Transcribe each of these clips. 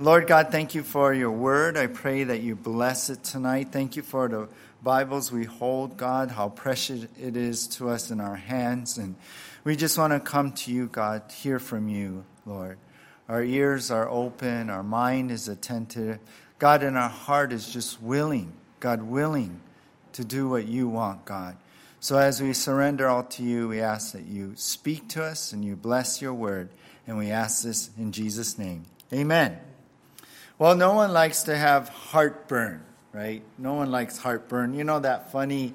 Lord God, thank you for your word. I pray that you bless it tonight. Thank you for the Bibles we hold, God, how precious it is to us in our hands. And we just want to come to you, God, hear from you, Lord. Our ears are open, our mind is attentive. God, and our heart is just willing, God, willing to do what you want, God. So as we surrender all to you, we ask that you speak to us and you bless your word. And we ask this in Jesus' name. Amen. Well, no one likes to have heartburn, right? No one likes heartburn. You know that funny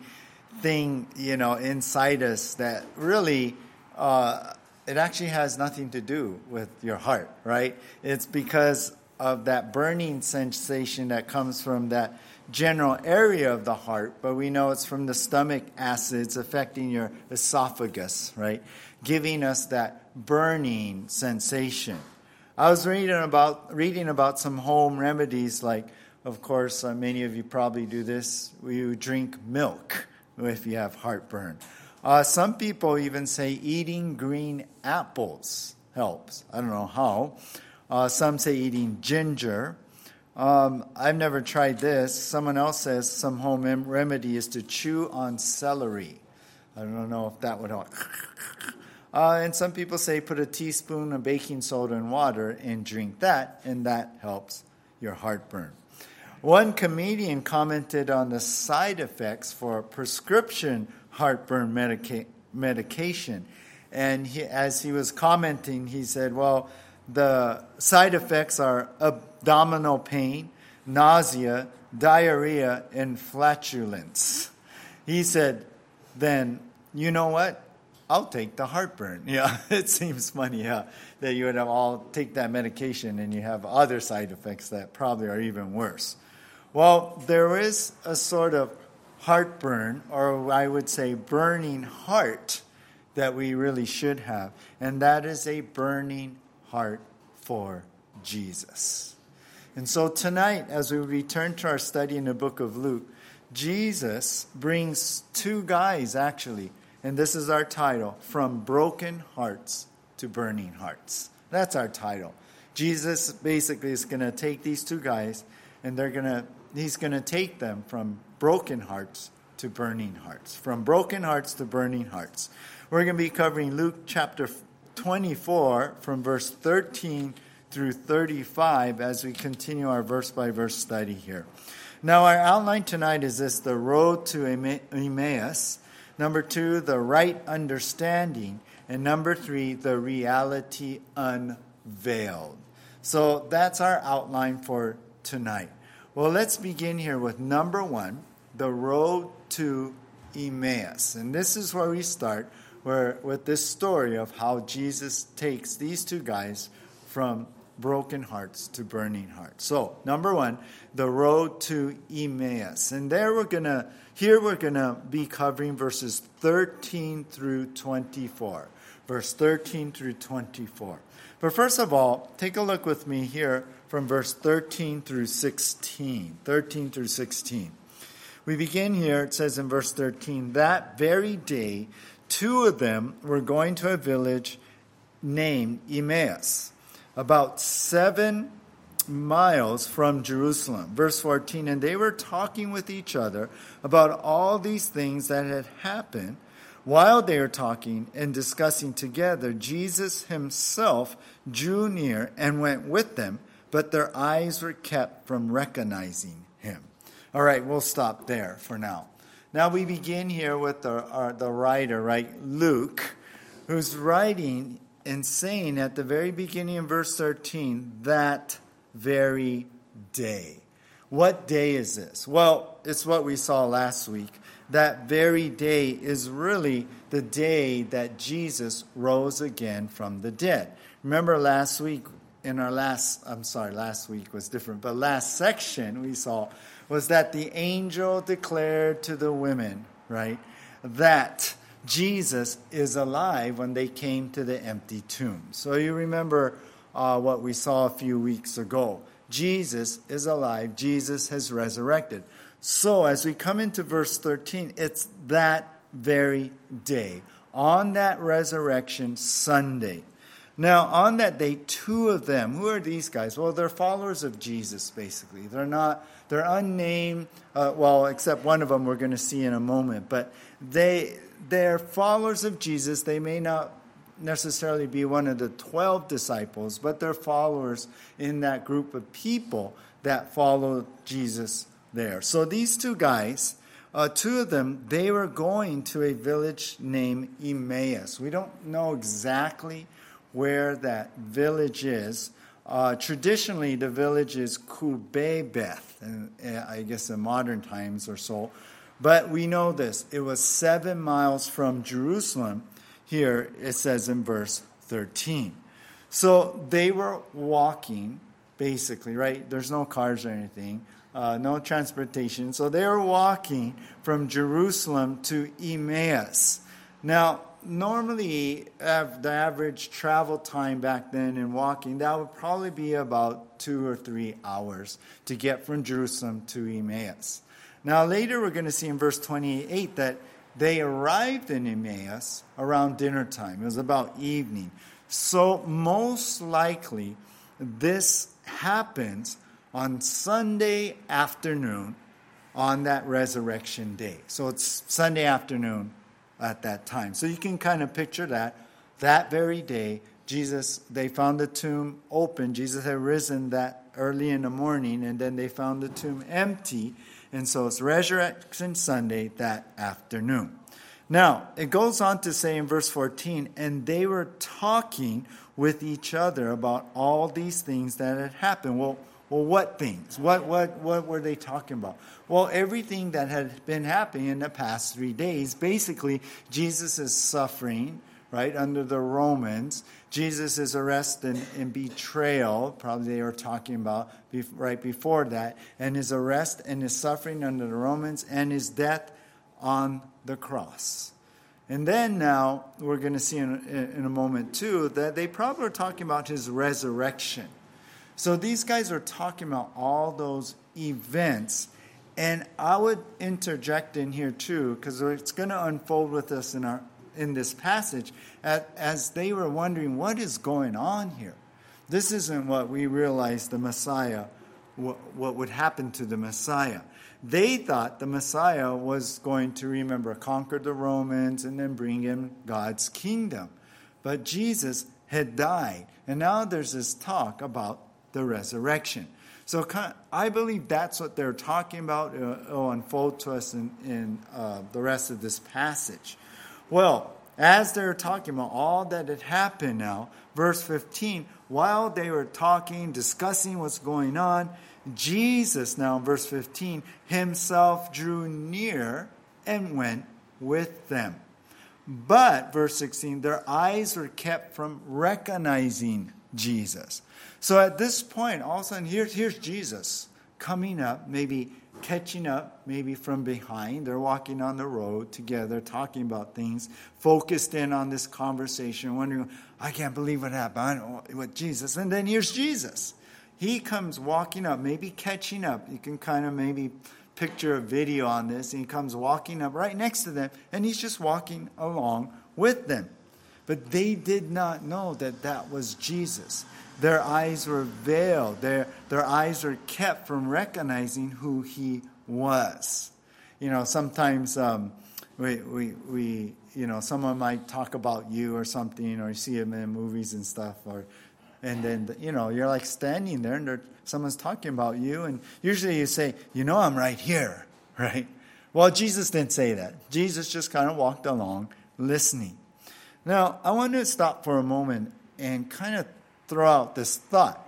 thing, you know, inside us that really, uh, it actually has nothing to do with your heart, right? It's because of that burning sensation that comes from that general area of the heart, but we know it's from the stomach acids affecting your esophagus, right? Giving us that burning sensation. I was reading about reading about some home remedies, like, of course, uh, many of you probably do this. You drink milk if you have heartburn. Uh, some people even say eating green apples helps. I don't know how. Uh, some say eating ginger. Um, I've never tried this. Someone else says some home remedy is to chew on celery. I don't know if that would help. Uh, and some people say put a teaspoon of baking soda in water and drink that, and that helps your heartburn. One comedian commented on the side effects for prescription heartburn medica- medication. And he, as he was commenting, he said, Well, the side effects are abdominal pain, nausea, diarrhea, and flatulence. He said, Then, you know what? I'll take the heartburn. Yeah, it seems funny yeah, that you would have all take that medication and you have other side effects that probably are even worse. Well, there is a sort of heartburn, or I would say burning heart, that we really should have, and that is a burning heart for Jesus. And so tonight, as we return to our study in the book of Luke, Jesus brings two guys actually and this is our title From Broken Hearts to Burning Hearts. That's our title. Jesus basically is going to take these two guys and they're going to he's going to take them from broken hearts to burning hearts. From broken hearts to burning hearts. We're going to be covering Luke chapter 24 from verse 13 through 35 as we continue our verse by verse study here. Now, our outline tonight is this the road to Emmaus. Number two, the right understanding. And number three, the reality unveiled. So that's our outline for tonight. Well, let's begin here with number one, the road to Emmaus. And this is where we start where, with this story of how Jesus takes these two guys from broken hearts to burning hearts. So, number one, the road to Emmaus. And there we're going to here we're going to be covering verses 13 through 24. Verse 13 through 24. But first of all, take a look with me here from verse 13 through 16. 13 through 16. We begin here, it says in verse 13, that very day, two of them were going to a village named Emmaus, about seven miles from Jerusalem. Verse 14, and they were talking with each other about all these things that had happened. While they were talking and discussing together, Jesus himself drew near and went with them, but their eyes were kept from recognizing him. All right, we'll stop there for now. Now we begin here with the, uh, the writer, right? Luke, who's writing and saying at the very beginning of verse 13 that very day. What day is this? Well, it's what we saw last week. That very day is really the day that Jesus rose again from the dead. Remember last week, in our last, I'm sorry, last week was different, but last section we saw was that the angel declared to the women, right, that Jesus is alive when they came to the empty tomb. So you remember uh, what we saw a few weeks ago. Jesus is alive, Jesus has resurrected. So, as we come into verse 13, it's that very day, on that resurrection Sunday, Now, on that day, two of them, who are these guys? Well, they're followers of Jesus, basically. They're not, they're unnamed, uh, well, except one of them we're going to see in a moment. But they, they're followers of Jesus. They may not necessarily be one of the 12 disciples, but they're followers in that group of people that follow Jesus there. So these two guys, uh, two of them, they were going to a village named Emmaus. We don't know exactly where that village is. Uh, traditionally, the village is Kubebeth, and uh, I guess in modern times or so. But we know this. It was seven miles from Jerusalem. Here it says in verse 13. So they were walking, basically, right? There's no cars or anything, uh, no transportation. So they were walking from Jerusalem to Emmaus. Now, normally the average travel time back then in walking that would probably be about two or three hours to get from jerusalem to emmaus now later we're going to see in verse 28 that they arrived in emmaus around dinner time it was about evening so most likely this happens on sunday afternoon on that resurrection day so it's sunday afternoon at that time. So you can kind of picture that. That very day, Jesus, they found the tomb open. Jesus had risen that early in the morning, and then they found the tomb empty. And so it's Resurrection Sunday that afternoon. Now, it goes on to say in verse 14, and they were talking with each other about all these things that had happened. Well, well, what things? What, what, what were they talking about? Well, everything that had been happening in the past three days. Basically, Jesus is suffering, right, under the Romans. Jesus' arrest and, and betrayal, probably they were talking about right before that, and his arrest and his suffering under the Romans and his death on the cross. And then now, we're going to see in, in a moment too, that they probably are talking about his resurrection so these guys are talking about all those events. And I would interject in here too, because it's going to unfold with us in, our, in this passage, as they were wondering what is going on here. This isn't what we realized the Messiah, what, what would happen to the Messiah. They thought the Messiah was going to, remember, conquer the Romans and then bring in God's kingdom. But Jesus had died. And now there's this talk about the resurrection. So I believe that's what they're talking about. Uh, it'll unfold to us in, in uh, the rest of this passage. Well, as they're talking about all that had happened now, verse 15, while they were talking, discussing what's going on, Jesus, now in verse 15, himself drew near and went with them. But, verse 16, their eyes were kept from recognizing Jesus. So at this point, all of a sudden, here's, here's Jesus coming up, maybe catching up, maybe from behind. They're walking on the road together, talking about things, focused in on this conversation, wondering, I can't believe what happened with Jesus. And then here's Jesus. He comes walking up, maybe catching up. You can kind of maybe picture a video on this. And he comes walking up right next to them, and he's just walking along with them. But they did not know that that was Jesus. Their eyes were veiled, their, their eyes were kept from recognizing who he was. You know, sometimes um, we, we, we, you know, someone might talk about you or something, or you see them in movies and stuff, or, and then, you know, you're like standing there and someone's talking about you, and usually you say, you know, I'm right here, right? Well, Jesus didn't say that. Jesus just kind of walked along listening. Now, I want to stop for a moment and kind of throw out this thought.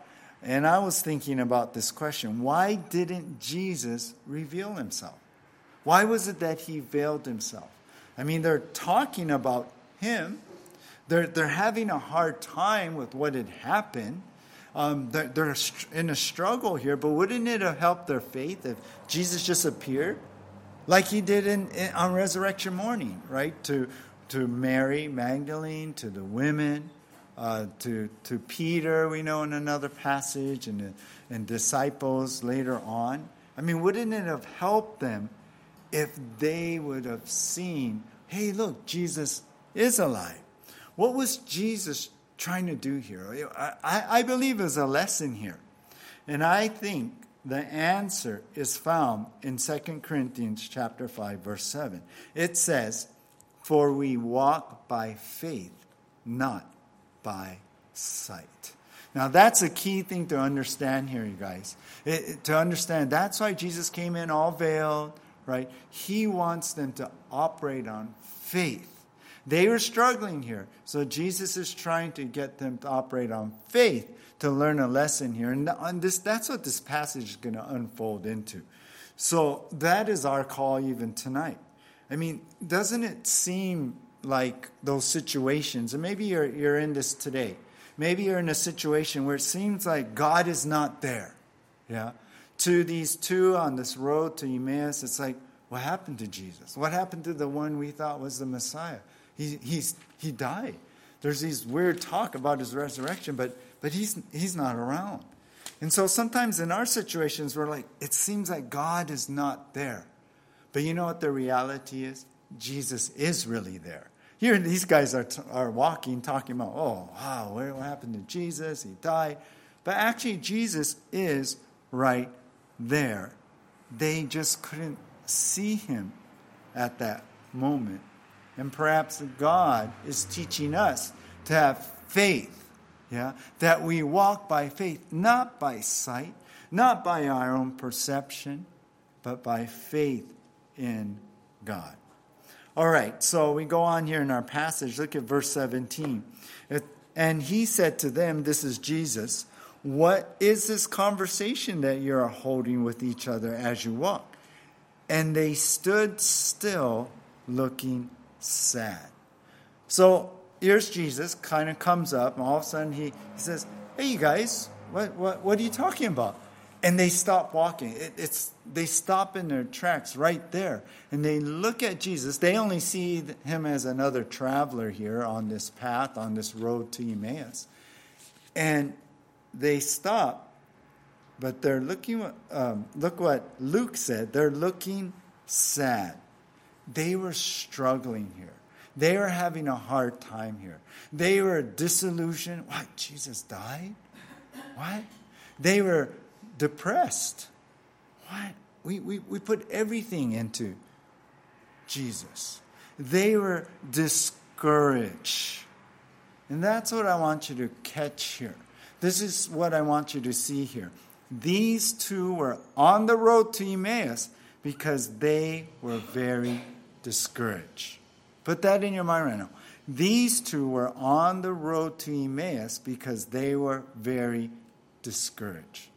And I was thinking about this question why didn't Jesus reveal himself? Why was it that he veiled himself? I mean, they're talking about him, they're, they're having a hard time with what had happened. Um, they're, they're in a struggle here, but wouldn't it have helped their faith if Jesus just appeared like he did in, in on resurrection morning, right? To, to Mary Magdalene, to the women, uh, to, to Peter, we know in another passage, and, and disciples later on. I mean, wouldn't it have helped them if they would have seen, hey, look, Jesus is alive? What was Jesus trying to do here? I, I believe there's a lesson here. And I think the answer is found in 2 Corinthians chapter 5 verse 7. It says, "For we walk by faith, not by sight." Now that's a key thing to understand here, you guys. It, to understand that's why Jesus came in all veiled, right? He wants them to operate on faith. They were struggling here. So Jesus is trying to get them to operate on faith to learn a lesson here. And this, that's what this passage is going to unfold into. So that is our call even tonight. I mean, doesn't it seem like those situations, and maybe you're, you're in this today, maybe you're in a situation where it seems like God is not there. Yeah? To these two on this road to Emmaus, it's like, what happened to Jesus? What happened to the one we thought was the Messiah? He, he's, he died. There's these weird talk about his resurrection, but, but he's, he's not around. And so sometimes in our situations, we're like, it seems like God is not there. But you know what the reality is? Jesus is really there. Here, these guys are, t- are walking, talking about, oh, wow, what happened to Jesus? He died. But actually, Jesus is right there. They just couldn't see him at that moment. And perhaps God is teaching us to have faith, yeah, that we walk by faith, not by sight, not by our own perception, but by faith in God. All right, so we go on here in our passage. Look at verse 17. and he said to them, This is Jesus, what is this conversation that you're holding with each other as you walk? And they stood still, looking sad. So here's Jesus, kind of comes up, and all of a sudden he, he says, Hey, you guys, what, what, what are you talking about? And they stop walking. It, it's, they stop in their tracks right there. And they look at Jesus. They only see him as another traveler here on this path, on this road to Emmaus. And they stop, but they're looking, um, look what Luke said, they're looking sad. They were struggling here. They were having a hard time here. They were disillusioned. What? Jesus died? What? They were depressed. What? We, we, we put everything into Jesus. They were discouraged. And that's what I want you to catch here. This is what I want you to see here. These two were on the road to Emmaus because they were very discouraged. Put that in your mind right now. These two were on the road to Emmaus because they were very discouraged.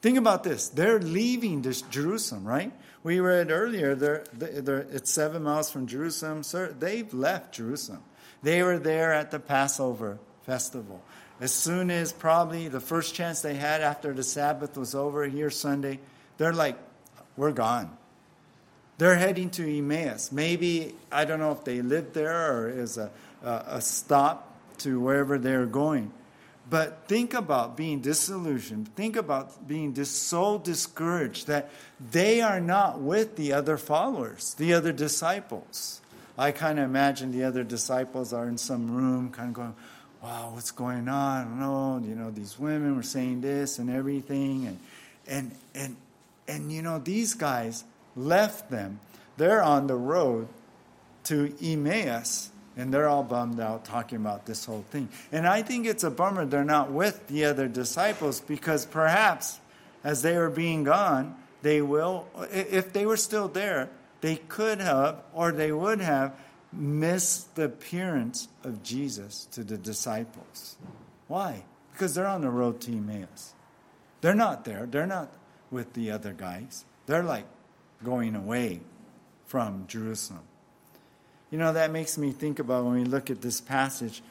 Think about this. They're leaving this Jerusalem, right? We read earlier, they're, they're, it's seven miles from Jerusalem. Sir, they've left Jerusalem. They were there at the Passover festival. As soon as probably the first chance they had after the Sabbath was over here Sunday, they're like, we're gone. They're heading to Emmaus. Maybe, I don't know if they lived there or is a, a, a stop to wherever they're going. But think about being disillusioned. Think about being dis- so discouraged that they are not with the other followers, the other disciples. I kind of imagine the other disciples are in some room, kind of going, wow, what's going on? I don't know. You know, these women were saying this and everything. And, and, and, and you know, these guys, left them. They're on the road to Emmaus, and they're all bummed out talking about this whole thing. And I think it's a bummer they're not with the other disciples because perhaps as they were being gone, they will, if they were still there, they could have or they would have missed the appearance of Jesus to the disciples. Why? Because they're on the road to Emmaus. They're not there. They're not with the other guys. They're like going away from Jerusalem. You know, that makes me think about when we look at this passage.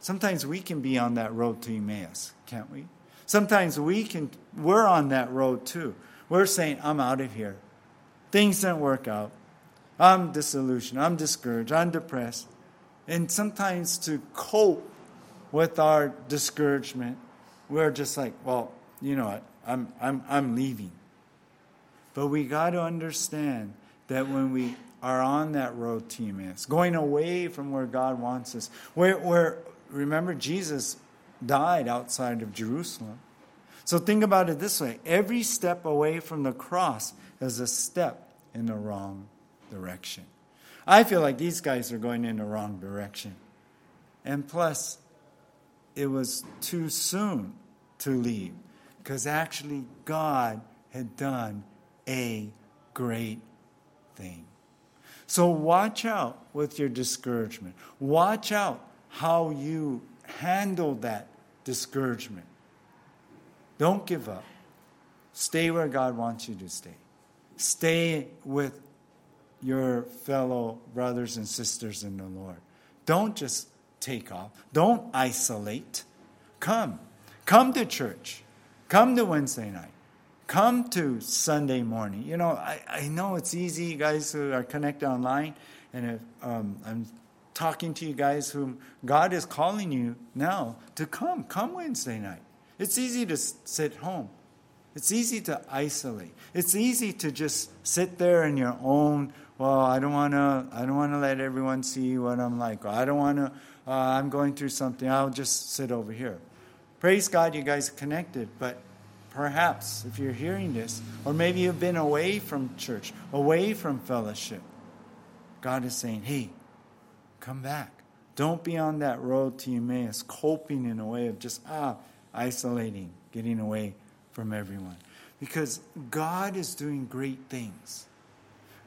Sometimes we can be on that road to Emmaus, can't we? Sometimes we can, we're on that road too. We're saying, I'm out of here. Things didn't work out. I'm disillusioned. I'm discouraged. I'm depressed. And sometimes to cope with our discouragement, we're just like, well, you know what? I'm, I'm, I'm leaving. But we got to understand that when we are on that road to Emmaus, going away from where God wants us, where, where remember, Jesus died outside of Jerusalem. So think about it this way every step away from the cross is a step in the wrong direction. I feel like these guys are going in the wrong direction. And plus, it was too soon to leave because actually God had done a great thing. So watch out with your discouragement. Watch out how you handle that discouragement. Don't give up. Stay where God wants you to stay. Stay with your fellow brothers and sisters in the Lord. Don't just take off. Don't isolate. Come. Come to church. Come to Wednesday night. Come to Sunday morning. You know, I, I know it's easy, guys who are connected online, and if, um, I'm talking to you guys whom God is calling you now to come. Come Wednesday night. It's easy to sit home. It's easy to isolate. It's easy to just sit there in your own. Well, I don't want to. I don't want to let everyone see what I'm like. I don't want to. Uh, I'm going through something. I'll just sit over here. Praise God, you guys are connected. But perhaps if you're hearing this, or maybe you've been away from church, away from fellowship, God is saying, "Hey, come back. Don't be on that road to Emmaus, coping in a way of just ah." isolating, getting away from everyone. Because God is doing great things.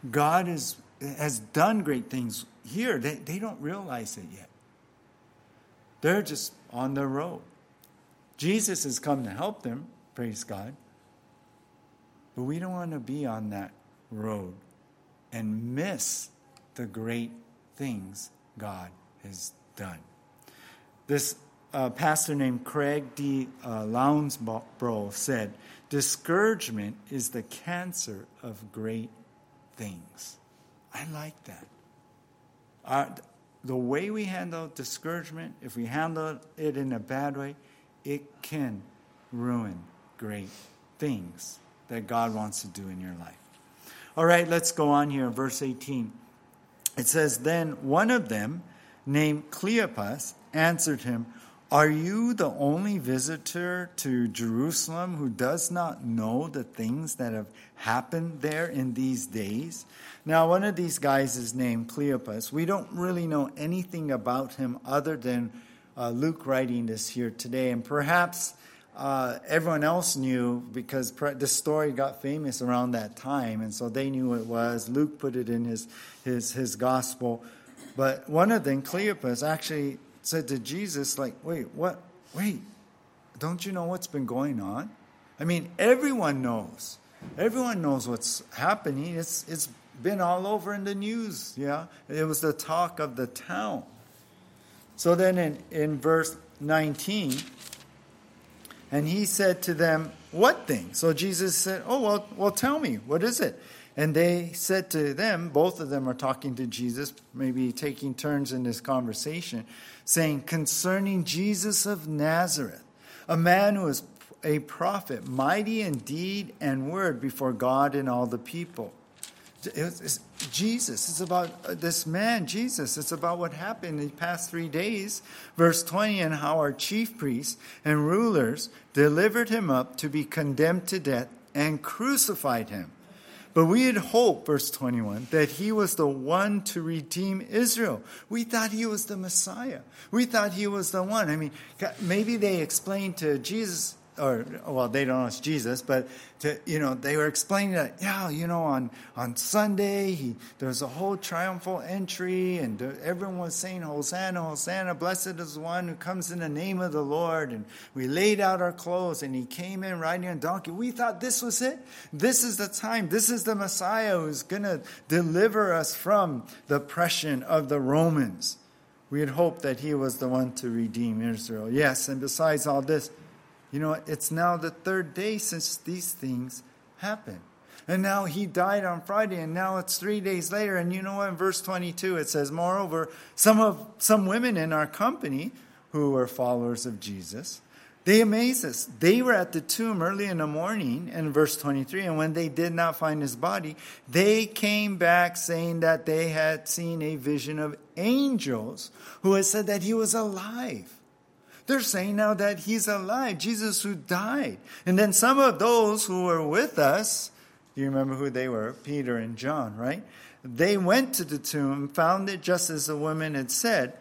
God is, has done great things here. They, they don't realize it yet. They're just on the road. Jesus has come to help them, praise God. But we don't want to be on that road and miss the great things God has done. This a pastor named Craig D. Uh, said, Discouragement is the cancer of great things. I like that. Our, the way we handle discouragement, if we handle it in a bad way, it can ruin great things that God wants to do in your life. All right, let's go on here. Verse 18. It says, Then one of them, named Cleopas, answered him, are you the only visitor to Jerusalem who does not know the things that have happened there in these days? Now, one of these guys is named Cleopas. We don't really know anything about him other than uh, Luke writing this here today. And perhaps uh, everyone else knew because pre- the story got famous around that time, and so they knew it was. Luke put it in his, his, his gospel. But one of them, Cleopas, actually said to Jesus, like, wait, what? Wait, don't you know what's been going on? I mean, everyone knows. Everyone knows what's happening. It's, it's been all over in the news, yeah? It was the talk of the town. So then in, in verse 19, and he said to them, What thing? So Jesus said, Oh, well, well, tell me, what is it? And they said to them, both of them are talking to Jesus, maybe taking turns in this conversation, saying, Concerning Jesus of Nazareth, a man who is a prophet, mighty in deed and word before God and all the people. It's Jesus. It's about uh, this man, Jesus. It's about what happened in the past three days. Verse 20, and how our chief priests and rulers delivered him up to be condemned to death and crucified him. But we had hoped, verse 21, that he was the one to redeem Israel. We thought he was the Messiah. We thought he was the one. I mean, maybe they explained to Jesus, or well, they don't know it's Jesus, but to, you know, they were explaining that, yeah, you know, on, on Sunday, he, there was a whole triumphal entry, and everyone was saying, Hosanna, Hosanna, blessed is the one who comes in the name of the Lord. And we laid out our clothes, and he came in riding on a donkey. We thought this was it. This is the time. This is the Messiah who's going to deliver us from the oppression of the Romans. We had hoped that he was the one to redeem Israel. Yes, and besides all this, you know, it's now the third day since these things happened. And now he died on Friday, and now it's three days later. And you know what? In verse 22, it says, Moreover, some of some women in our company who were followers of Jesus They amaze us. They were at the tomb early in the morning, in verse 23, and when they did not find his body, they came back saying that they had seen a vision of angels who had said that he was alive. They're saying now that he's alive, Jesus who died. And then some of those who were with us, do you remember who they were? Peter and John, right? They went to the tomb, found it just as the woman had said,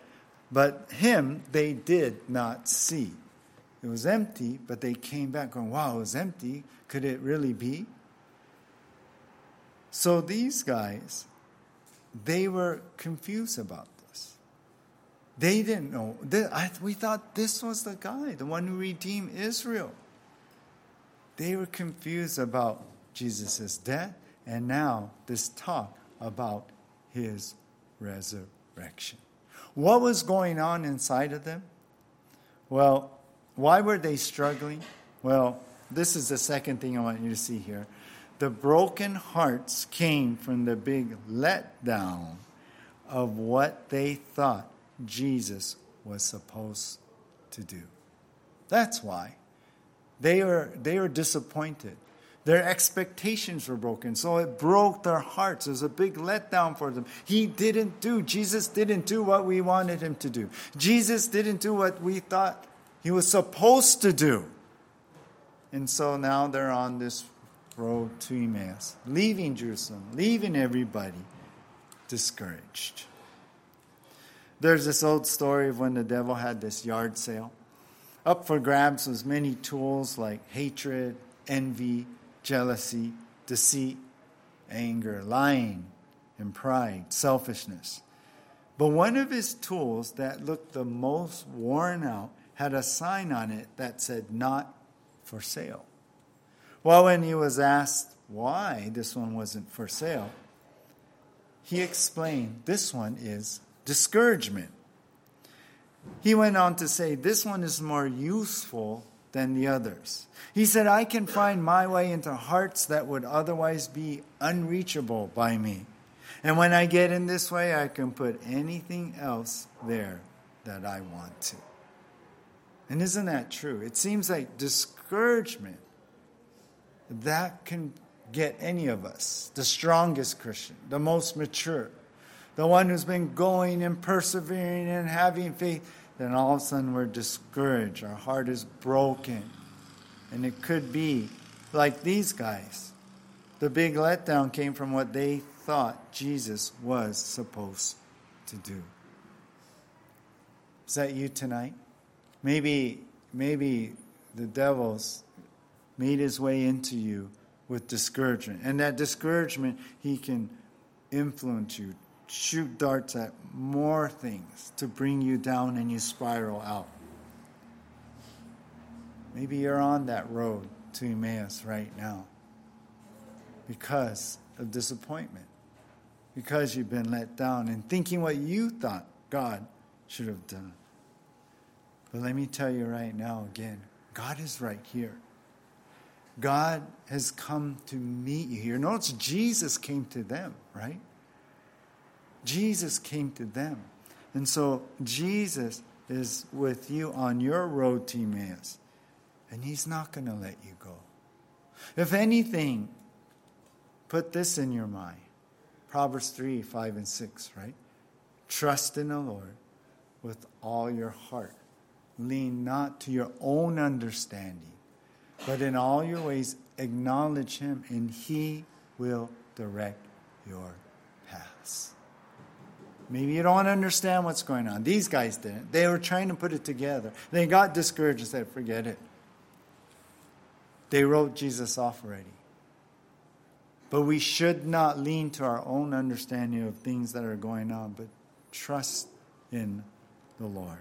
but him they did not see. It was empty, but they came back going, wow, it was empty. Could it really be? So these guys, they were confused about. They didn't know. They, I, we thought this was the guy, the one who redeemed Israel. They were confused about Jesus' death and now this talk about his resurrection. What was going on inside of them? Well, why were they struggling? Well, this is the second thing I want you to see here. The broken hearts came from the big letdown of what they thought Jesus was supposed to do. That's why. They are, they are disappointed. Their expectations were broken, so it broke their hearts. It was a big letdown for them. He didn't do, Jesus didn't do what we wanted him to do. Jesus didn't do what we thought he was supposed to do. And so now they're on this road to Emmaus, leaving Jerusalem, leaving everybody discouraged. There's this old story of when the devil had this yard sale. Up for grabs was many tools like hatred, envy, jealousy, deceit, anger, lying, and pride, selfishness. But one of his tools that looked the most worn out had a sign on it that said, Not for sale. Well, when he was asked why this one wasn't for sale, he explained this one is discouragement. He went on to say, This one is more useful than the others. He said, I can find my way into hearts that would otherwise be unreachable by me. And when I get in this way, I can put anything else there that I want to. And isn't that true? It seems like discouragement that can get any of us, the strongest Christian, the most mature, the one who's been going and persevering and having faith, then all of a sudden we're discouraged. Our heart is broken. And it could be like these guys. The big letdown came from what they thought Jesus was supposed to do. Is that you tonight? Maybe, maybe the devil's made his way into you with discouragement. And that discouragement, he can influence you, shoot darts at more things to bring you down and you spiral out. Maybe you're on that road to Emmaus right now because of disappointment, because you've been let down and thinking what you thought God should have done. But let me tell you right now again God is right here. God has come to meet you here. Notice Jesus came to them, right? Jesus came to them. And so Jesus is with you on your road to Emmaus. And he's not going to let you go. If anything, put this in your mind Proverbs 3 5 and 6, right? Trust in the Lord with all your heart lean not to your own understanding, but in all your ways acknowledge him, and he will direct your paths. Maybe you don't understand what's going on. These guys didn't. They were trying to put it together. They got discouraged and said, forget it. They wrote Jesus off already. But we should not lean to our own understanding of things that are going on, but trust in the Lord.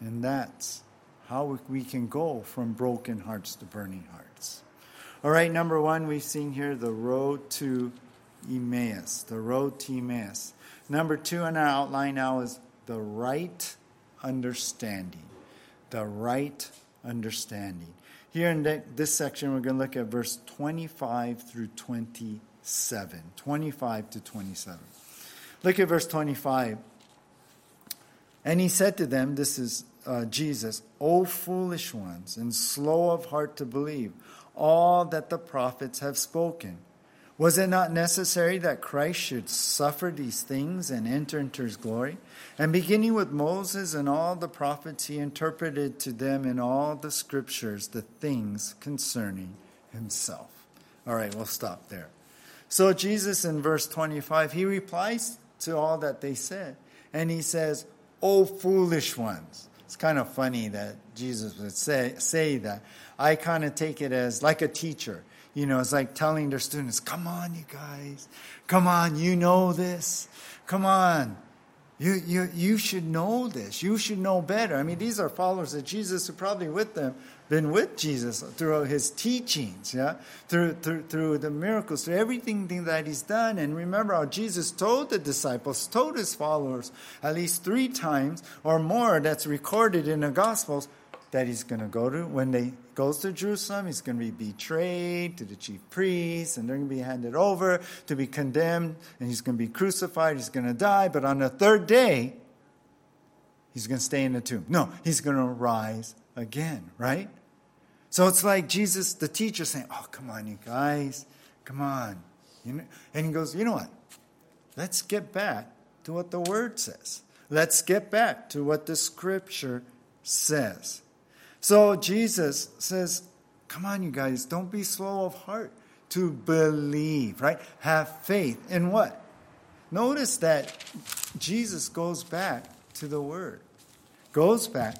And that's how we can go from broken hearts to burning hearts. All right, number one, we've seen here the road to Emmaus. The road to Emmaus. Number two in our outline now is the right understanding. The right understanding. Here in this section, we're going to look at verse 25 through 27. 25 to 27. Look at verse 25. And he said to them, This is uh, Jesus, O foolish ones, and slow of heart to believe all that the prophets have spoken. Was it not necessary that Christ should suffer these things and enter into his glory? And beginning with Moses and all the prophets, he interpreted to them in all the scriptures the things concerning himself. All right, we'll stop there. So, Jesus in verse 25, he replies to all that they said. And he says, O foolish ones. It's kind of funny that Jesus would say, say that. I kind of take it as like a teacher. You know, it's like telling their students, come on, you guys. Come on, you know this. Come on. You, you, you should know this. You should know better. I mean, these are followers of Jesus who probably with them been with Jesus through his teachings, yeah, through, through, through the miracles, through everything that he's done. And remember how Jesus told the disciples, told his followers at least three times or more that's recorded in the Gospels that he's going to go to when they goes to Jerusalem. He's going to be betrayed to the chief priests, and they're going to be handed over to be condemned, and he's going to be crucified. He's going to die, but on the third day, he's going to stay in the tomb. No, he's going to rise again, right? So it's like Jesus, the teacher, saying, "Oh, come on, you guys, come on," you know? and he goes, "You know what? Let's get back to what the Word says. Let's get back to what the Scripture says." So Jesus says, Come on, you guys, don't be slow of heart to believe, right? Have faith in what? Notice that Jesus goes back to the Word, goes back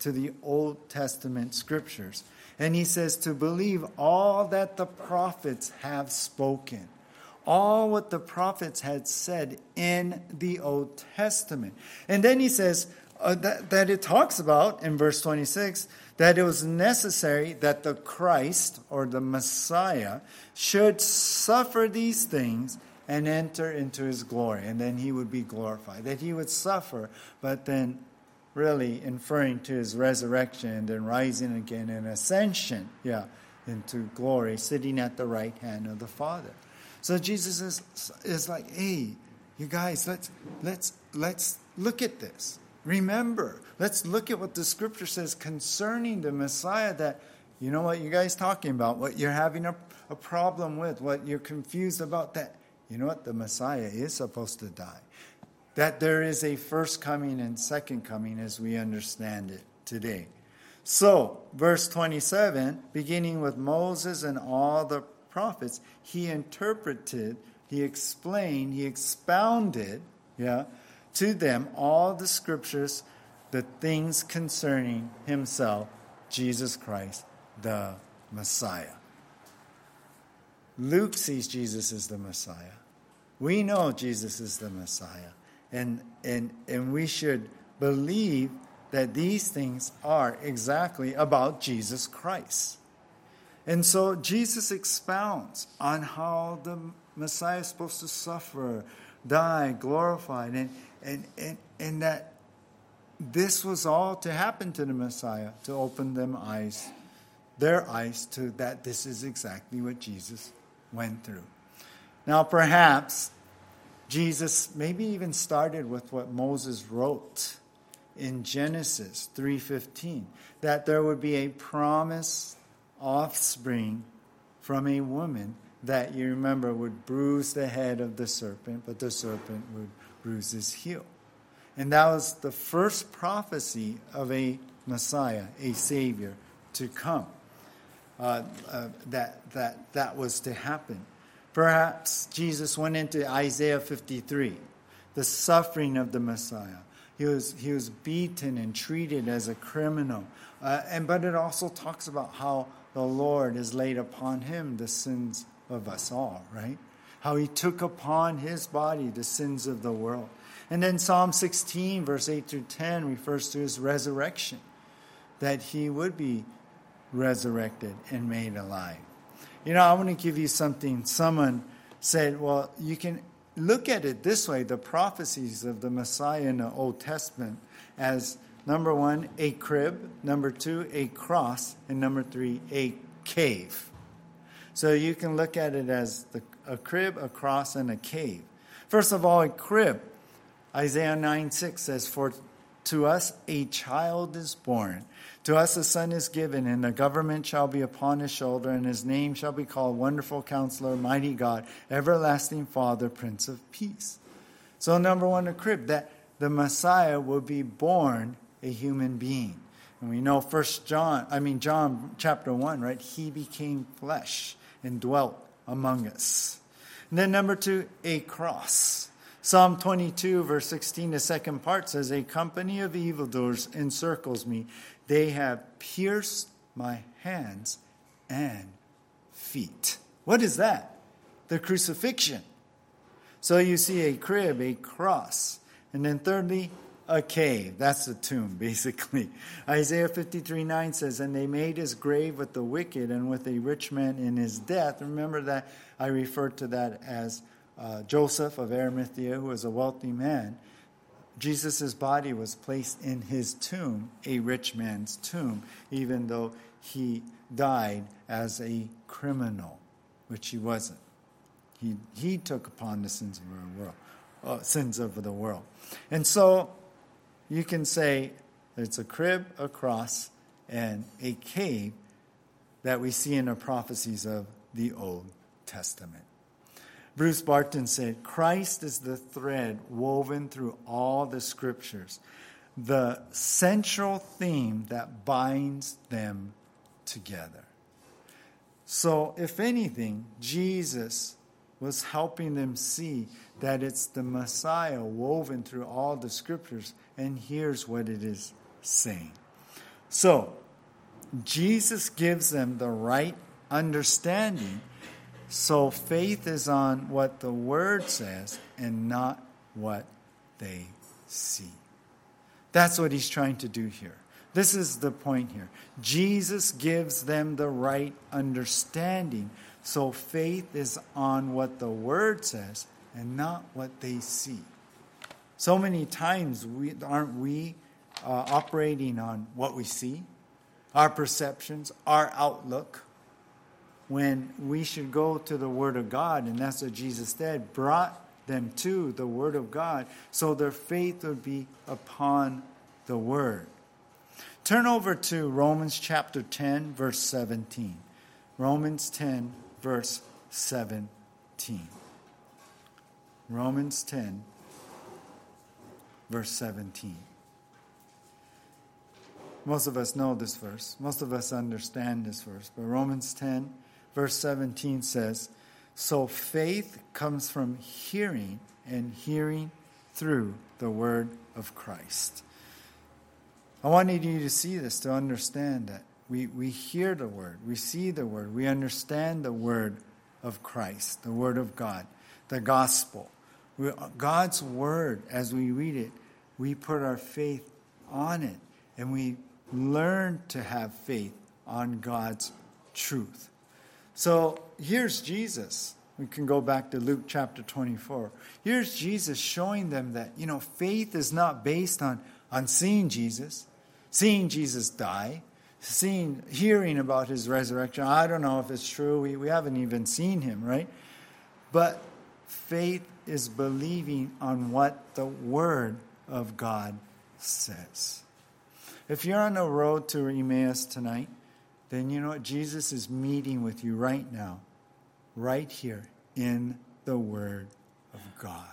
to the Old Testament scriptures. And he says to believe all that the prophets have spoken, all what the prophets had said in the Old Testament. And then he says uh, that, that it talks about in verse 26 that it was necessary that the Christ or the Messiah should suffer these things and enter into his glory, and then he would be glorified. That he would suffer, but then really inferring to his resurrection and then rising again and ascension, yeah, into glory, sitting at the right hand of the Father. So Jesus is, is like, hey, you guys, let's let's let's look at this. Remember, let's look at what the scripture says concerning the Messiah that, you know what you guys talking about, what you're having a, a problem with, what you're confused about, that, you know what, the Messiah is supposed to die. That there is a first coming and second coming as we understand it today. So, verse 27, beginning with Moses and all the prophets, he interpreted, he explained, he expounded, yeah, to them all the scriptures, the things concerning himself, Jesus Christ, the Messiah. Luke sees Jesus as the Messiah. We know Jesus is the Messiah. And, and, and we should believe that these things are exactly about Jesus Christ. And so Jesus expounds on how the Messiah is supposed to suffer, die, glorified. And, and, and, and that this was all to happen to the Messiah, to open them eyes, their eyes to that this is exactly what Jesus went through. Now, perhaps Jesus maybe even started with what Moses wrote in Genesis 3:15 that there would be a promised offspring from a woman that you remember would bruise the head of the serpent but the serpent would bruise his heel. And that was the first prophecy of a Messiah, a Savior to come. Uh, uh, that, that, that was to happen. Perhaps Jesus went into Isaiah 53, the suffering of the Messiah. He was, he was beaten and treated as a criminal. Uh, and, but it also talks about how the Lord has laid upon him the sins of us all, right? how he took upon his body the sins of the world. And then Psalm 16, verse 8 through 10, refers to his resurrection, that he would be resurrected and made alive. You know, I want to give you something. Someone said, well, you can look at it this way the prophecies of the Messiah in the Old Testament as number one, a crib, number two, a cross, and number three, a cave. So you can look at it as the a crib, a cross, and a cave. First of all, a crib. Isaiah 9 6 says, For To us a child is born. To us a son is given, and the government shall be upon his shoulder, and his name shall be called Wonderful Counselor, Mighty God, Everlasting Father, Prince of Peace. So, number one, a crib, that the Messiah will be born a human being. And we know First John, I mean John chapter 1, right? He became flesh and dwelt among us. And then number two, a cross. Psalm 22, verse 16, the second part says, A company of evildoers encircles me. They have pierced my hands and feet. What is that? The crucifixion. So you see a crib, a cross. And then thirdly, a cave. That's a tomb, basically. Isaiah 53 9 says, And they made his grave with the wicked and with a rich man in his death. Remember that I referred to that as uh, Joseph of Arimathea, who was a wealthy man. Jesus' body was placed in his tomb, a rich man's tomb, even though he died as a criminal, which he wasn't. He, he took upon the sins of the world, uh, sins of the world. And so you can say it's a crib, a cross, and a cave that we see in the prophecies of the Old Testament. Bruce Barton said, Christ is the thread woven through all the scriptures, the central theme that binds them together. So, if anything, Jesus was helping them see that it's the Messiah woven through all the scriptures, and here's what it is saying. So, Jesus gives them the right understanding so faith is on what the Word says and not what they see. That's what he's trying to do here. This is the point here. Jesus gives them the right understanding. So faith is on what the Word says and not what they see. So many times, we, aren't we uh, operating on what we see, our perceptions, our outlook? when we should go to the Word of God, and that's what Jesus did, brought them to the Word of God, so their faith would be upon the Word. Turn over to Romans chapter 10, verse 17. Romans 10, verse 17. Romans 10, verse 17. Most of us know this verse. Most of us understand this verse. But Romans 10, verse 17 says, So faith comes from hearing, and hearing through the word of Christ. I wanted you to see this, to understand that we, we hear the word, we see the word, we understand the word of Christ, the word of God, the gospel. We, God's word, as we read it, we put our faith on it, and we learn to have faith on God's truth. So here's Jesus. We can go back to Luke chapter 24. Here's Jesus showing them that, you know, faith is not based on, on seeing Jesus, seeing Jesus die, seeing, hearing about his resurrection. I don't know if it's true. We, we haven't even seen him, right? But faith is believing on what the Word of God says. If you're on the road to Emmaus tonight, then you know what? Jesus is meeting with you right now, right here in the Word of God.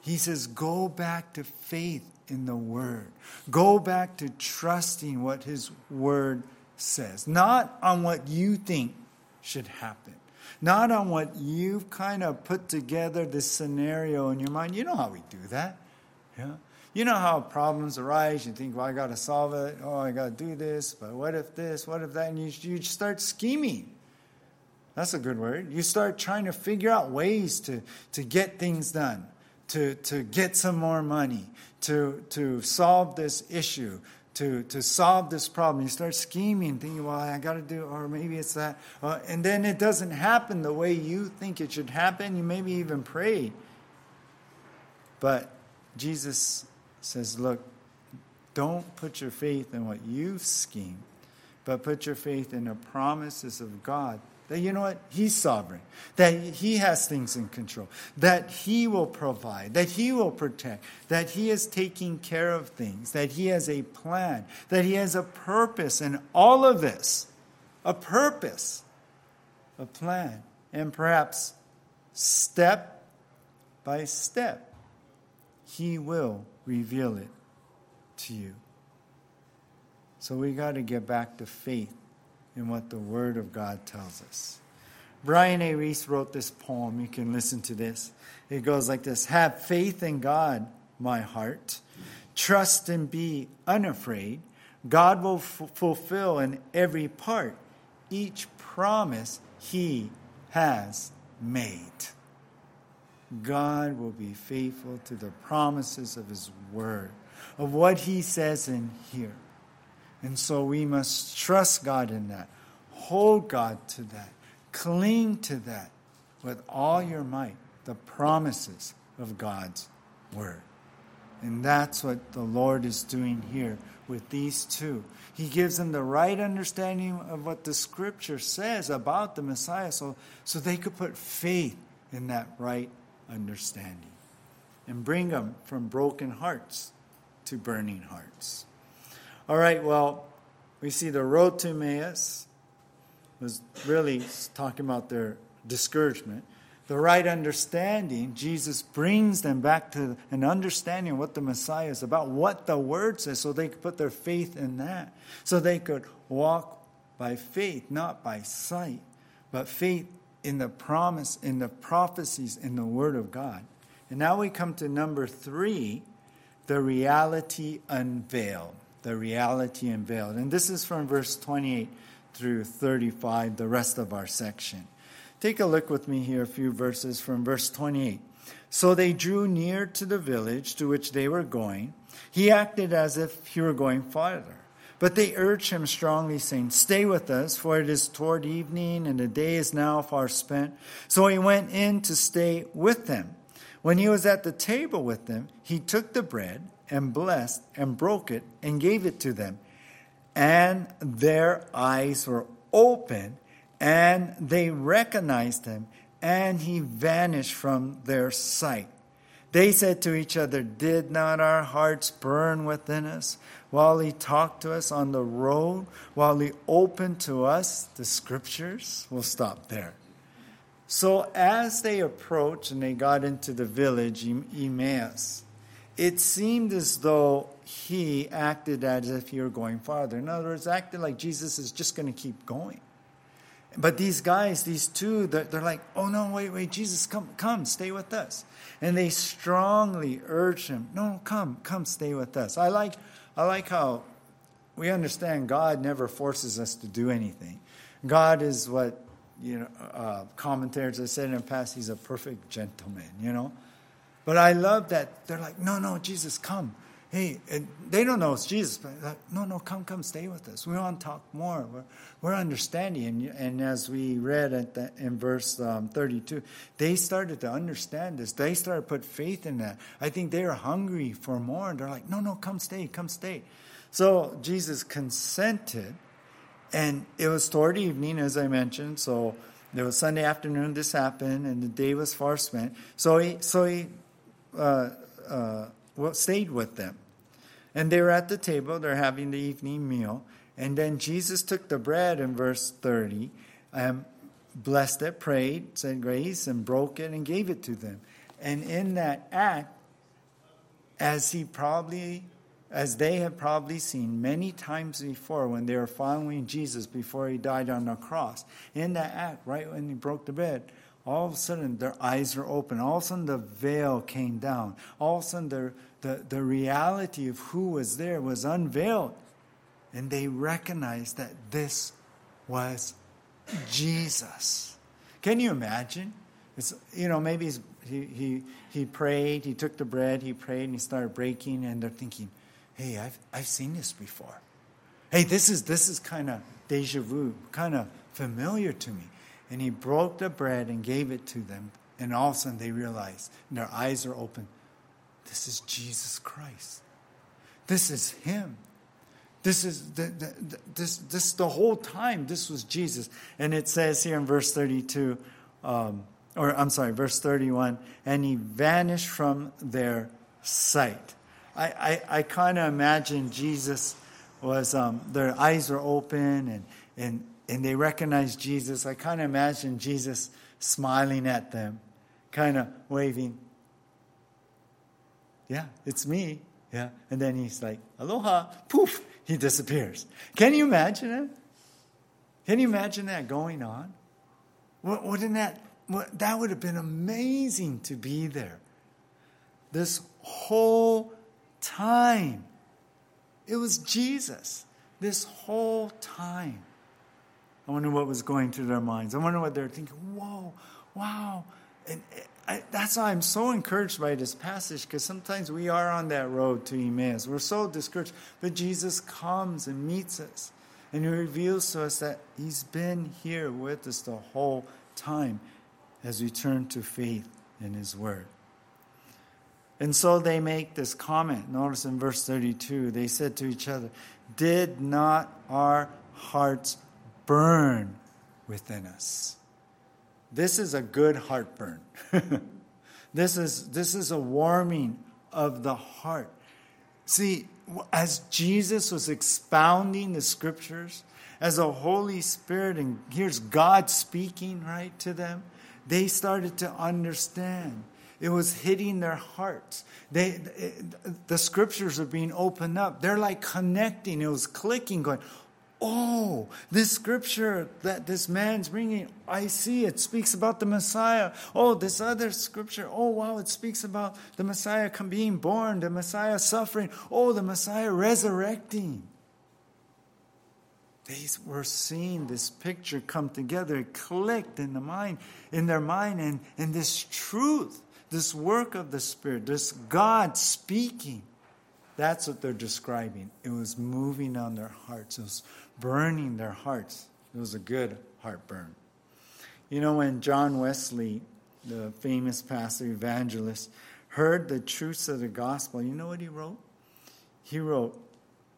He says, go back to faith in the Word. Go back to trusting what His Word says, not on what you think should happen, not on what you've kind of put together this scenario in your mind. You know how we do that. Yeah. You know how problems arise. You think, well, I got to solve it. Oh, I got to do this. But what if this? What if that? And you, you start scheming. That's a good word. You start trying to figure out ways to, to get things done, to, to get some more money, to, to solve this issue, to, to solve this problem. You start scheming, thinking, well, I got to do, or maybe it's that. Uh, and then it doesn't happen the way you think it should happen. You maybe even pray. But Jesus says, Look, don't put your faith in what you've schemed, but put your faith in the promises of God that you know what? He's sovereign, that He has things in control, that He will provide, that He will protect, that He is taking care of things, that He has a plan, that He has a purpose in all of this. A purpose, a plan, and perhaps step by step, He will reveal it to you. So we got to get back to faith in what the Word of God tells us. Brian A. Rees wrote this poem. You can listen to this. It goes like this Have faith in God, my heart. Trust and be unafraid. God will f- fulfill in every part each promise He has made. God will be faithful to the promises of His Word, of what He says in here. And so we must trust God in that, hold God to that, cling to that with all your might, the promises of God's Word. And that's what the Lord is doing here with these two. He gives them the right understanding of what the Scripture says about the Messiah so, so they could put faith in that right understanding and bring them from broken hearts to burning hearts. All right, well, we see the road to Emmaus was really talking about their discouragement. The right understanding, Jesus brings them back to an understanding of what the Messiah is about, what the Word says, so they could put their faith in that. So they could walk by faith, not by sight, but faith in the promise, in the prophecies, in the Word of God. And now we come to number three the reality unveiled the reality unveiled. And this is from verse 28 through 35, the rest of our section. Take a look with me here, a few verses from verse 28. So they drew near to the village to which they were going. He acted as if he were going farther. But they urged him strongly, saying, Stay with us, for it is toward evening, and the day is now far spent. So he went in to stay with them. When he was at the table with them, he took the bread and blessed and broke it and gave it to them. And their eyes were open and they recognized him and he vanished from their sight. They said to each other, Did not our hearts burn within us while he talked to us on the road, while he opened to us the scriptures? We'll stop there. So as they approached and they got into the village, Emmaus, it seemed as though he acted as if he were going farther. In other words, acted like Jesus is just going to keep going. But these guys, these two, they're, like, oh no, wait, wait, Jesus, come, come, stay with us. And they strongly urge him, no, come, come, stay with us. I like, I like how we understand God never forces us to do anything. God is what you know uh, commentators have said in the past. He's a perfect gentleman. You know, but I love that they're like, no, no, Jesus, come. Hey, they don't know it's Jesus, but like, no, no, come, come, stay with us. We want to talk more. We're, we're understanding. And, and as we read at the, in verse um, 32, they started to understand this. They started to put faith in that. I think they are hungry for more. And they're like, no, no, come stay, come stay. So Jesus consented. And it was toward evening, as I mentioned. So it was Sunday afternoon this happened, and the day was far spent. So he, so he uh, uh, stayed with them. And they were at the table, they're having the evening meal. And then Jesus took the bread in verse 30, um, blessed it, prayed, said grace, and broke it and gave it to them. And in that act, as he probably, as they have probably seen many times before when they were following Jesus before he died on the cross, in that act, right when he broke the bread, all of a sudden their eyes were open. All of a sudden the veil came down. All of a sudden the, the, the reality of who was there was unveiled. And they recognized that this was Jesus. Can you imagine? It's, you know, maybe he, he, he prayed, he took the bread, he prayed, and he started breaking, and they're thinking, hey, I've, I've seen this before. Hey, this is, this is kind of deja vu, kind of familiar to me. And he broke the bread and gave it to them. And all of a sudden they realized, and their eyes are open this is Jesus Christ. This is Him. This is the, the, this, this the whole time. This was Jesus, and it says here in verse thirty-two, um, or I'm sorry, verse thirty-one, and he vanished from their sight. I I, I kind of imagine Jesus was um, their eyes were open and and and they recognized Jesus. I kind of imagine Jesus smiling at them, kind of waving. Yeah, it's me. Yeah. And then he's like, aloha, poof, he disappears. Can you imagine it? Can you imagine that going on? Wouldn't that, that would have been amazing to be there. This whole time. It was Jesus. This whole time. I wonder what was going through their minds. I wonder what they're thinking. Whoa, wow. And eh, I, that's why I'm so encouraged by this passage because sometimes we are on that road to Emmaus. We're so discouraged, but Jesus comes and meets us and he reveals to us that he's been here with us the whole time as we turn to faith in his word. And so they make this comment. Notice in verse 32, they said to each other, Did not our hearts burn within us? This is a good heartburn. this, is, this is a warming of the heart. See, as Jesus was expounding the scriptures, as the Holy Spirit, and here's God speaking right to them, they started to understand. It was hitting their hearts. They, the scriptures are being opened up. They're like connecting. It was clicking, going, Oh, this scripture that this man's bringing, I see it speaks about the Messiah. Oh, this other scripture, oh, wow, it speaks about the Messiah being born, the Messiah suffering, oh, the Messiah resurrecting. They were seeing this picture come together. It clicked in the mind, in their mind, and, and this truth, this work of the Spirit, this God speaking. That's what they're describing. It was moving on their hearts. It was burning their hearts. It was a good heartburn. You know, when John Wesley, the famous pastor evangelist, heard the truths of the gospel, you know what he wrote? He wrote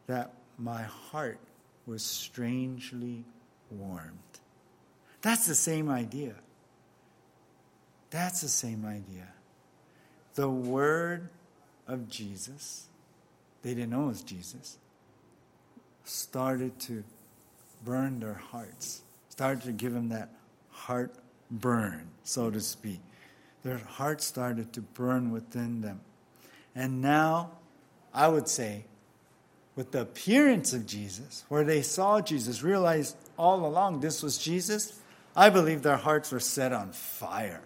that my heart was strangely warmed. That's the same idea. That's the same idea. The word of Jesus, they didn't know it was Jesus, started to burn their hearts, started to give them that heart burn, so to speak. Their hearts started to burn within them. And now, I would say, with the appearance of Jesus, where they saw Jesus, realized all along this was Jesus, I believe their hearts were set on fire.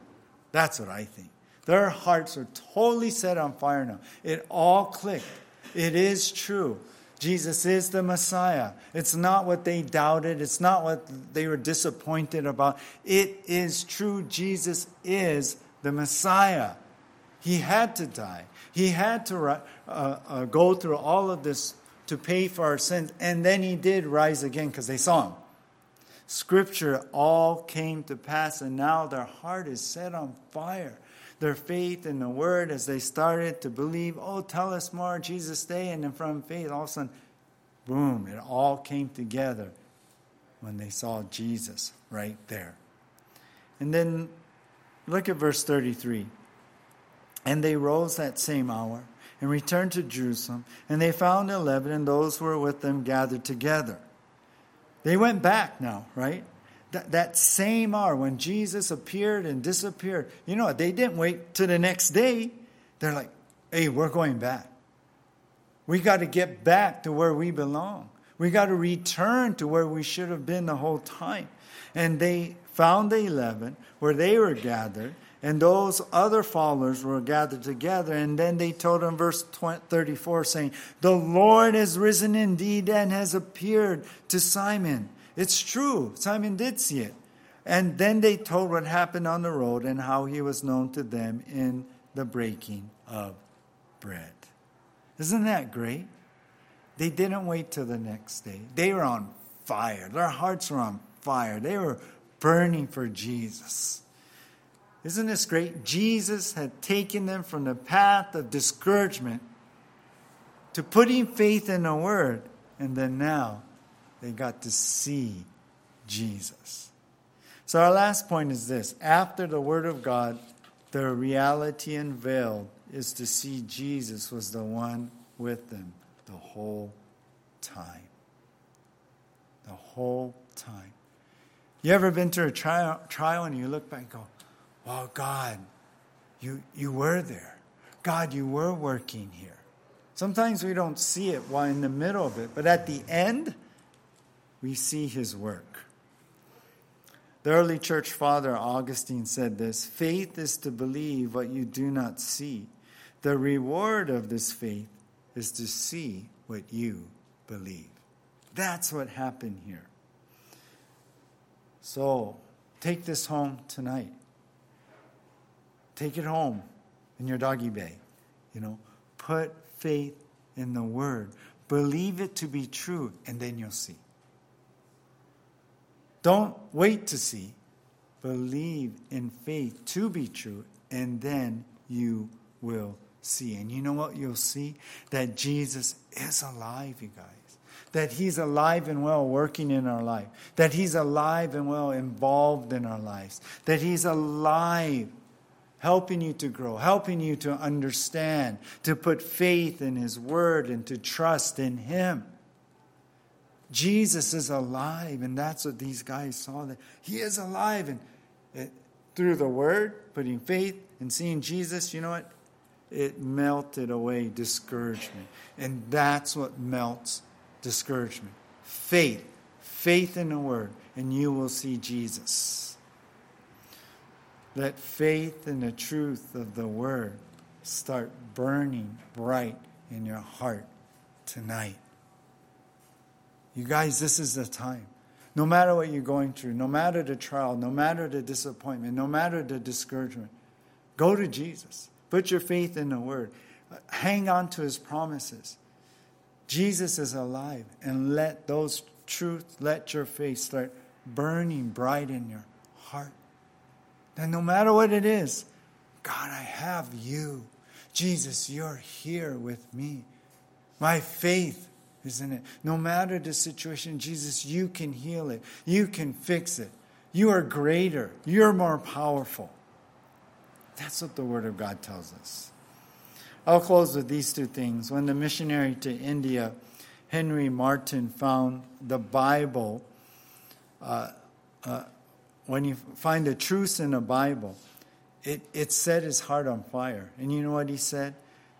That's what I think. Their hearts are totally set on fire now. It all clicked. It is true. Jesus is the Messiah. It's not what they doubted, it's not what they were disappointed about. It is true. Jesus is the Messiah. He had to die, He had to uh, uh, go through all of this to pay for our sins, and then He did rise again because they saw Him. Scripture all came to pass, and now their heart is set on fire their faith in the word as they started to believe, oh, tell us more, Jesus, stay. And then from faith, all of a sudden, boom, it all came together when they saw Jesus right there. And then look at verse 33. And they rose that same hour and returned to Jerusalem, and they found eleven and those who were with them gathered together. They went back now, right? That, that same hour when Jesus appeared and disappeared, you know, what? they didn't wait to the next day. They're like, hey, we're going back. We got to get back to where we belong. We got to return to where we should have been the whole time. And they found the 11 where they were gathered, and those other followers were gathered together. And then they told them, verse 34, saying, The Lord has risen indeed and has appeared to Simon. It's true. Simon did see it. And then they told what happened on the road and how he was known to them in the breaking of bread. Isn't that great? They didn't wait till the next day. They were on fire. Their hearts were on fire. They were burning for Jesus. Isn't this great? Jesus had taken them from the path of discouragement to putting faith in the word and then now they got to see Jesus. So, our last point is this after the Word of God, the reality unveiled is to see Jesus was the one with them the whole time. The whole time. You ever been through a trial, and you look back and go, Well, God, you, you were there. God, you were working here. Sometimes we don't see it while in the middle of it, but at the end, we see his work. The early church father Augustine said this faith is to believe what you do not see. The reward of this faith is to see what you believe. That's what happened here. So take this home tonight. Take it home in your doggy bag. You know, put faith in the word. Believe it to be true, and then you'll see. Don't wait to see. Believe in faith to be true, and then you will see. And you know what you'll see? That Jesus is alive, you guys. That he's alive and well working in our life. That he's alive and well involved in our lives. That he's alive helping you to grow, helping you to understand, to put faith in His Word and to trust in Him. Jesus is alive, and that's what these guys saw. That He is alive, and it, through the Word, putting faith and seeing Jesus, you know what? It melted away discouragement, and that's what melts discouragement. Faith, faith in the Word, and you will see Jesus. Let faith in the truth of the word start burning bright in your heart tonight. You guys, this is the time. No matter what you're going through, no matter the trial, no matter the disappointment, no matter the discouragement, go to Jesus. Put your faith in the word. Hang on to his promises. Jesus is alive, and let those truths, let your faith start burning bright in your heart. That no matter what it is, God, I have you. Jesus, you're here with me. My faith is in it. No matter the situation, Jesus, you can heal it. You can fix it. You are greater. You're more powerful. That's what the Word of God tells us. I'll close with these two things. When the missionary to India, Henry Martyn, found the Bible, uh, uh, when you find the truth in the Bible, it, it set his heart on fire. And you know what he said?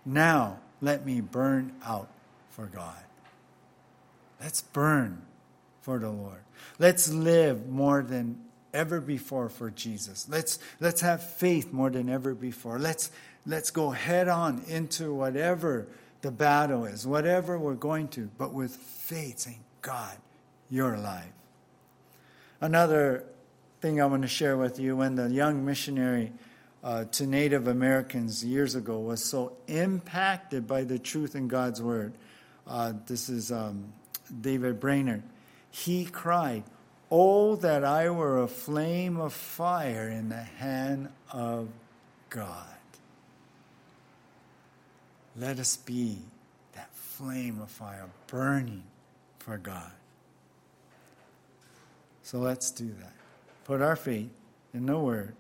Now let me burn out for God. Let's burn for the Lord. Let's live more than ever before for Jesus. Let's, let's have faith more than ever before. Let's, let's go head on into whatever the battle is, whatever we're going to, but with faith, saying, God, you're alive. Another thing I want to share with you when the young missionary uh, to Native Americans years ago was so impacted by the truth in God's Word. Uh, this is um, David Brainerd. He cried, Oh, that I were a flame of fire in the hand of God. Let us be that flame of fire burning for God. So let's do that put our faith in the Word,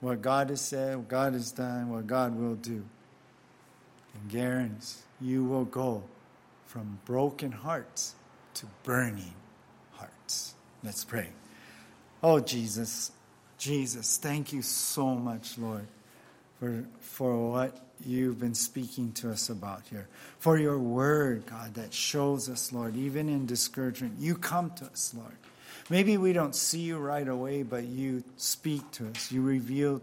what God has said, what God has done, what God will do. And guarantees you will go from broken hearts to burning hearts. Let's pray. Oh, Jesus, Jesus, thank you so much, Lord, for, for what you've been speaking to us about here. For your word, God, that shows us, Lord, even in discouragement, you come to us, Lord. Maybe we don't see you right away, but you speak to us. You reveal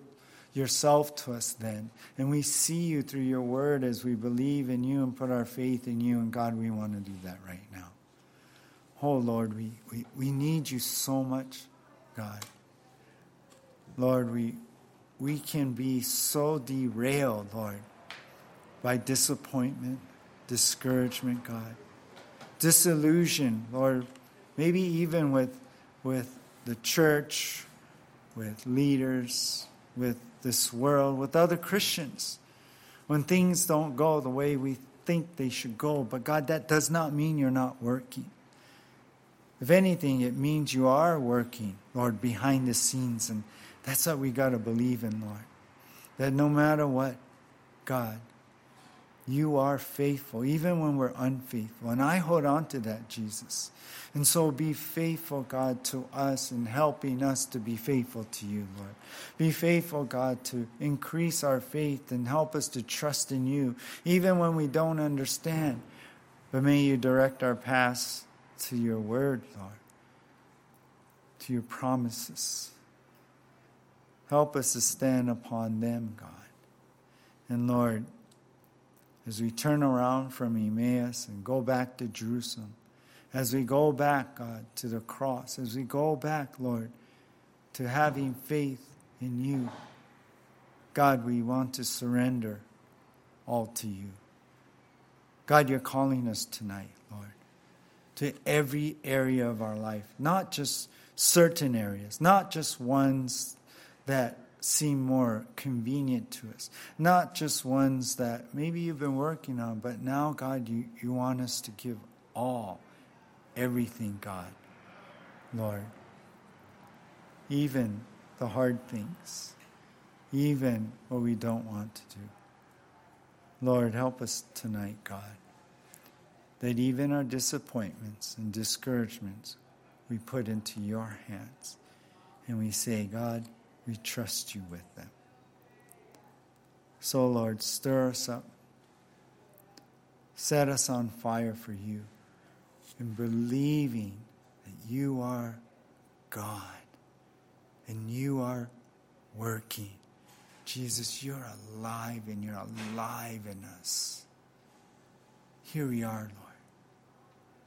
yourself to us then. And we see you through your word as we believe in you and put our faith in you. And God, we want to do that right now. Oh, Lord, we, we, we need you so much, God. Lord, we, we can be so derailed, Lord, by disappointment, discouragement, God. Disillusion, Lord, maybe even with with the church, with leaders, with this world, with other Christians. When things don't go the way we think they should go. But God, that does not mean you're not working. If anything, it means you are working, Lord, behind the scenes. And that's what we got to believe in, Lord. That no matter what, God, you are faithful, even when we're unfaithful. And I hold on to that, Jesus. And so be faithful, God, to us in helping us to be faithful to you, Lord. Be faithful, God, to increase our faith and help us to trust in you, even when we don't understand. But may you direct our paths to your word, Lord, to your promises. Help us to stand upon them, God. And Lord, as we turn around from Emmaus and go back to Jerusalem, as we go back, God, to the cross, as we go back, Lord, to having faith in you, God, we want to surrender all to you. God, you're calling us tonight, Lord, to every area of our life, not just certain areas, not just ones that seem more convenient to us, not just ones that maybe you've been working on, but now, God, you, you want us to give all, everything, God, Lord. Even the hard things, even what we don't want to do. Lord, help us tonight, God, that even our disappointments and discouragements we put into your hands. And we say, God, we trust you with them. So, Lord, stir us up. Set us on fire for you in believing that you are God and you are working. Jesus, you're alive and you're alive in us. Here we are, Lord.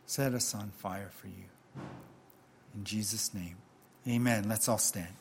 Set us on fire for you. In Jesus' name, amen. Let's all stand.